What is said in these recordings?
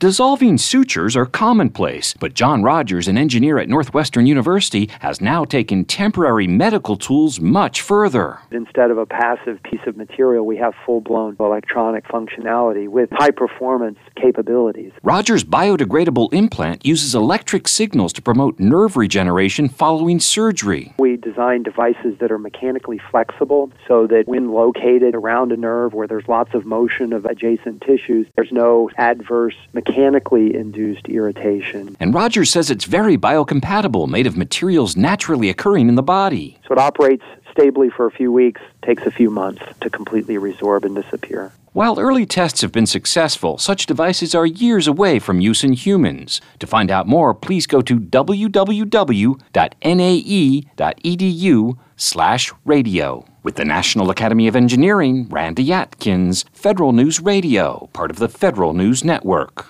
Dissolving sutures are commonplace, but John Rogers, an engineer at Northwestern University, has now taken temporary medical tools much further. Instead of a passive piece of material, we have full blown electronic functionality with high performance capabilities. Rogers' biodegradable implant uses electric signals to promote nerve regeneration following surgery. We design devices that are mechanically flexible so that when located around a nerve where there's lots of motion of adjacent tissues, there's no adverse mechanically induced irritation. And Rogers says it's very biocompatible, made of materials naturally occurring in the body. So it operates stably for a few weeks, takes a few months to completely resorb and disappear. While early tests have been successful, such devices are years away from use in humans. To find out more, please go to www.nae.edu/radio. With the National Academy of Engineering, Randy Atkins, Federal News Radio, part of the Federal News Network.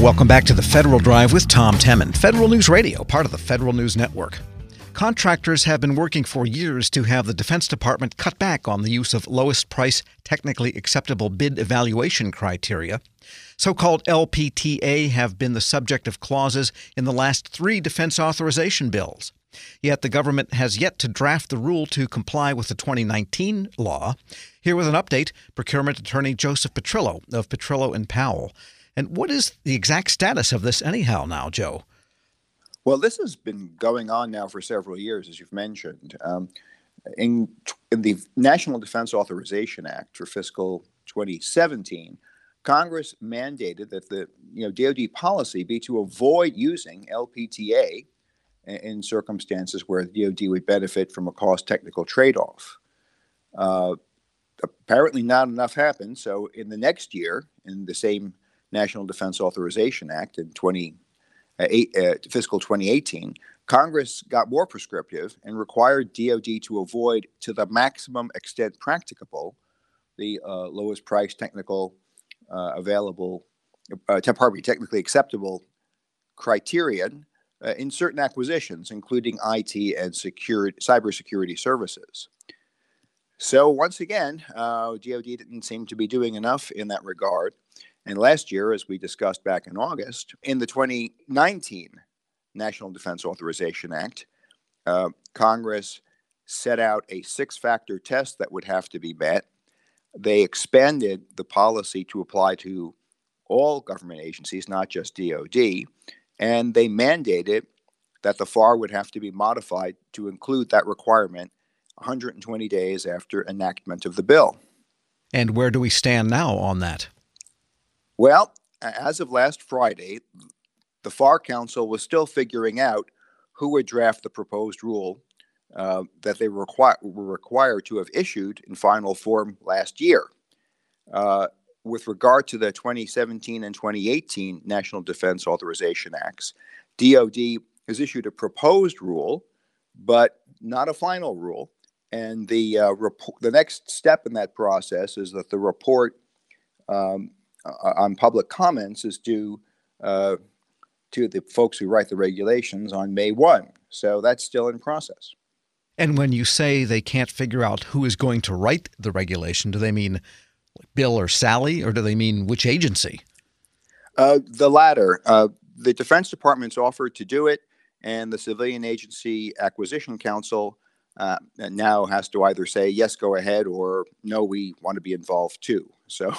Welcome back to the Federal Drive with Tom Temin, Federal News Radio, part of the Federal News Network. Contractors have been working for years to have the Defense Department cut back on the use of lowest price, technically acceptable bid evaluation criteria. So called LPTA have been the subject of clauses in the last three defense authorization bills. Yet the government has yet to draft the rule to comply with the 2019 law. Here with an update, procurement attorney Joseph Petrillo of Petrillo and Powell. And what is the exact status of this, anyhow, now, Joe? Well, this has been going on now for several years, as you've mentioned. Um, in, in the National Defense Authorization Act for fiscal 2017, Congress mandated that the you know DoD policy be to avoid using LPTA in, circumstances where the DoD would benefit from a cost technical trade-off. Uh, apparently, not enough happened. So, in the next year, in the same National Defense Authorization Act in 20, uh, eight, uh, fiscal 2018, Congress got more prescriptive and required DoD to avoid, to the maximum extent practicable, the uh, lowest price technical uh, available, uh, pardon me, technically acceptable criterion uh, in certain acquisitions, including IT and security, cybersecurity services. So once again, uh, DoD didn't seem to be doing enough in that regard. And last year, as we discussed back in August, in the 2019 National Defense Authorization Act, uh, Congress set out a six factor test that would have to be met. They expanded the policy to apply to all government agencies, not just DoD, and they mandated that the FAR would have to be modified to include that requirement 120 days after enactment of the bill. And where do we stand now on that? Well, as of last Friday, the FAR Council was still figuring out who would draft the proposed rule uh, that they were, were, required to have issued in final form last year. Uh, with regard to the 2017 and 2018 National Defense Authorization Acts, DoD has issued a proposed rule, but not a final rule. And the uh, rep- the next step in that process is that the report um, on public comments is due uh, to the folks who write the regulations on May 1. So that's still in process. And when you say they can't figure out who is going to write the regulation, do they mean Bill or Sally, or do they mean which agency? Uh, the latter. Uh, the Defense Department's offered to do it, and the Civilian Agency Acquisition Council uh, now has to either say, yes, go ahead, or no, we want to be involved too. So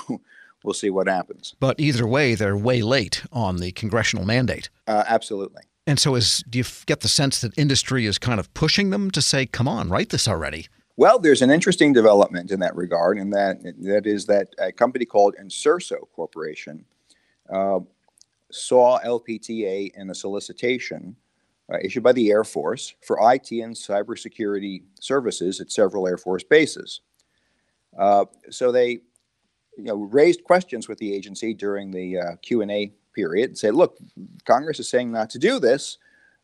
we'll see what happens. But either way, they're way late on the congressional mandate. Uh, absolutely. And so, is do you get the sense that industry is kind of pushing them to say, "Come on, write this already"? Well, there's an interesting development in that regard, and that that is that a company called Inserso Corporation uh, saw LPTA in a solicitation uh, issued by the Air Force for IT and cybersecurity services at several Air Force bases. Uh, so they you know, raised questions with the agency during the uh, Q&A period and said, look, Congress is saying not to do this.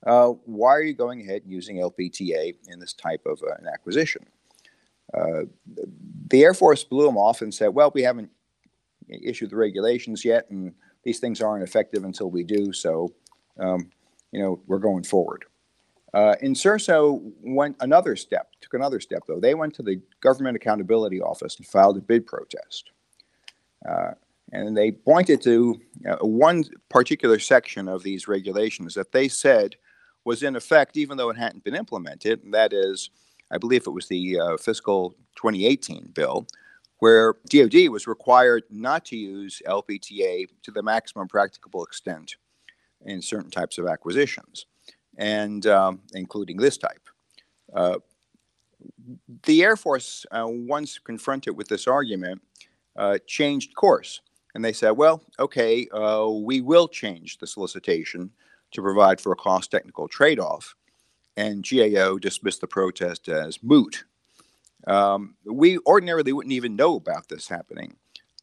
Uh, why are you going ahead and using LPTA in this type of uh, an acquisition? Uh, the Air Force blew them off and said, well, we haven't issued the regulations yet, and these things aren't effective until we do, so, um, you know, we're going forward. Uh, Inserso went another step, took another step though. They went to the Government Accountability Office and filed a bid protest. Uh, and they pointed to one particular section of these regulations that they said was in effect, even though it hadn't been implemented. And that is, I believe it was the uh, fiscal 2018 bill, where DoD was required not to use LPTA to the maximum practicable extent in certain types of acquisitions, and um, including this type. Uh, the Air Force, uh, once confronted with this argument, uh, changed course. And they said, well, okay, uh, we will change the solicitation to provide for a cost technical trade off. And GAO dismissed the protest as moot. Um, we ordinarily wouldn't even know about this happening,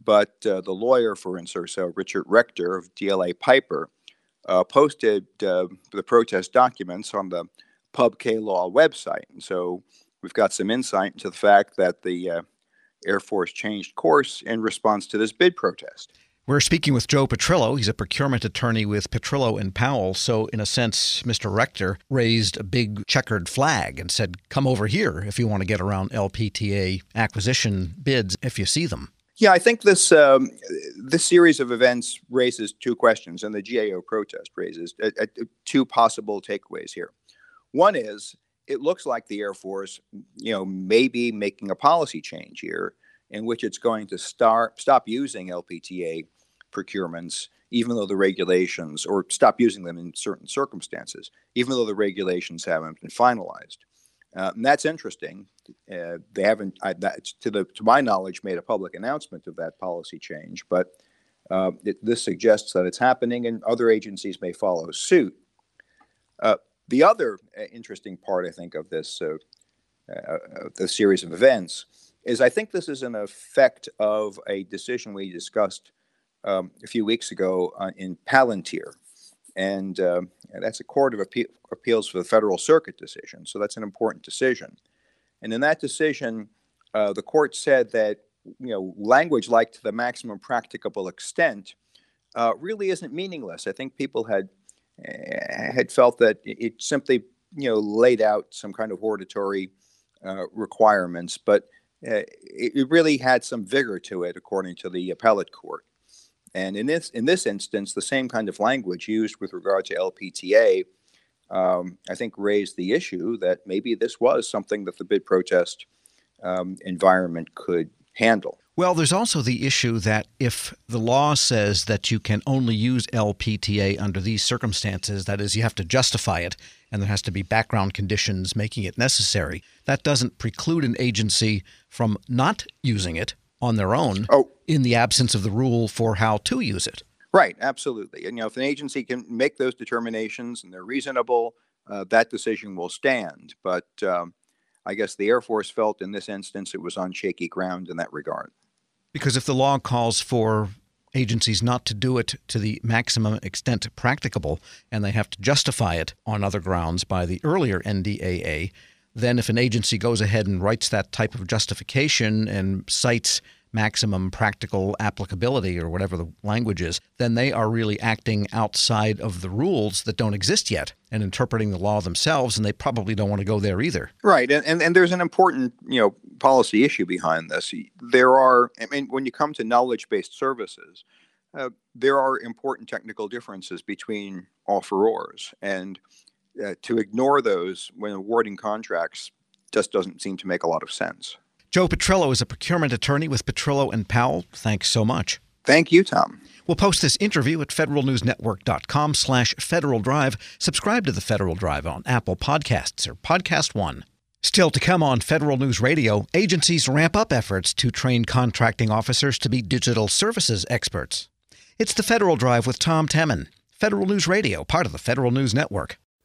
but uh, the lawyer for Inserso, Richard Rector of DLA Piper, uh, posted uh, the protest documents on the PubK Law website. And so we've got some insight into the fact that the uh, Air Force changed course in response to this bid protest. We're speaking with Joe Petrillo. He's a procurement attorney with Petrillo and Powell. So, in a sense, Mr. Rector raised a big checkered flag and said, "Come over here if you want to get around LPTA acquisition bids if you see them." Yeah, I think this um, this series of events raises two questions, and the GAO protest raises uh, uh, two possible takeaways here. One is it looks like the Air Force, you know, may be making a policy change here in which it's going to start stop using LPTA procurements, even though the regulations, or stop using them in certain circumstances, even though the regulations haven't been finalized. And that's interesting. Uh, they haven't, I, that, to the to my knowledge, made a public announcement of that policy change, but uh, it, this suggests that it's happening, and other agencies may follow suit. Uh, the other uh, interesting part, I think, of this uh, the series of events is I think this is an effect of a decision we discussed um, a few weeks ago in Palantir. And, and that's a Court of Appe- Appeals for the Federal Circuit decision. So that's an important decision. And in that decision, uh, the court said that you know language like to the maximum practicable extent uh, really isn't meaningless. I think people had uh, had felt that it simply you know laid out some kind of hortatory uh, requirements, but it, it, really had some vigor to it, according to the appellate court. And in this in this instance, the same kind of language used with regard to LPTA, um, I think, raised the issue that maybe this was something that the bid protest um, environment could handle. Well, there's also the issue that if the law says that you can only use LPTA under these circumstances, that is, you have to justify it and there has to be background conditions making it necessary, that doesn't preclude an agency from not using it on their own oh. in the absence of the rule for how to use it. Right, absolutely. And you know, if an agency can make those determinations and they're reasonable, uh, that decision will stand. But um, I guess the Air Force felt in this instance it was on shaky ground in that regard. Because if the law calls for agencies not to do it to the maximum extent practicable, and they have to justify it on other grounds by the earlier NDAA, then if an agency goes ahead and writes that type of justification and cites maximum practical applicability or whatever the language is, then they are really acting outside of the rules that don't exist yet and interpreting the law themselves, and they probably don't want to go there either. Right, and and, and there's an important you know policy issue behind this. There are, I mean, when you come to knowledge-based services, uh, there are important technical differences between offerors, and uh, to ignore those when awarding contracts just doesn't seem to make a lot of sense. Joe Petrillo is a procurement attorney with Petrillo and Powell. Thanks so much. Thank you, Tom. We'll post this interview at federalnewsnetwork.com slash Federal Drive. Subscribe to the Federal Drive on Apple Podcasts or Podcast One. Still to come on Federal News Radio, agencies ramp up efforts to train contracting officers to be digital services experts. It's the Federal Drive with Tom Temin. Federal News Radio, part of the Federal News Network.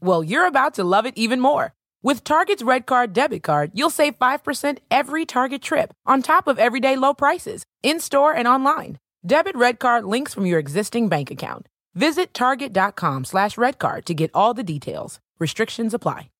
Well, you're about to love it even more. With Target's Red Card debit card, you'll save 5% every Target trip on top of everyday low prices, in store and online. Debit Red Card links from your existing bank account. Visit target.com slash redcard to get all the details. Restrictions apply.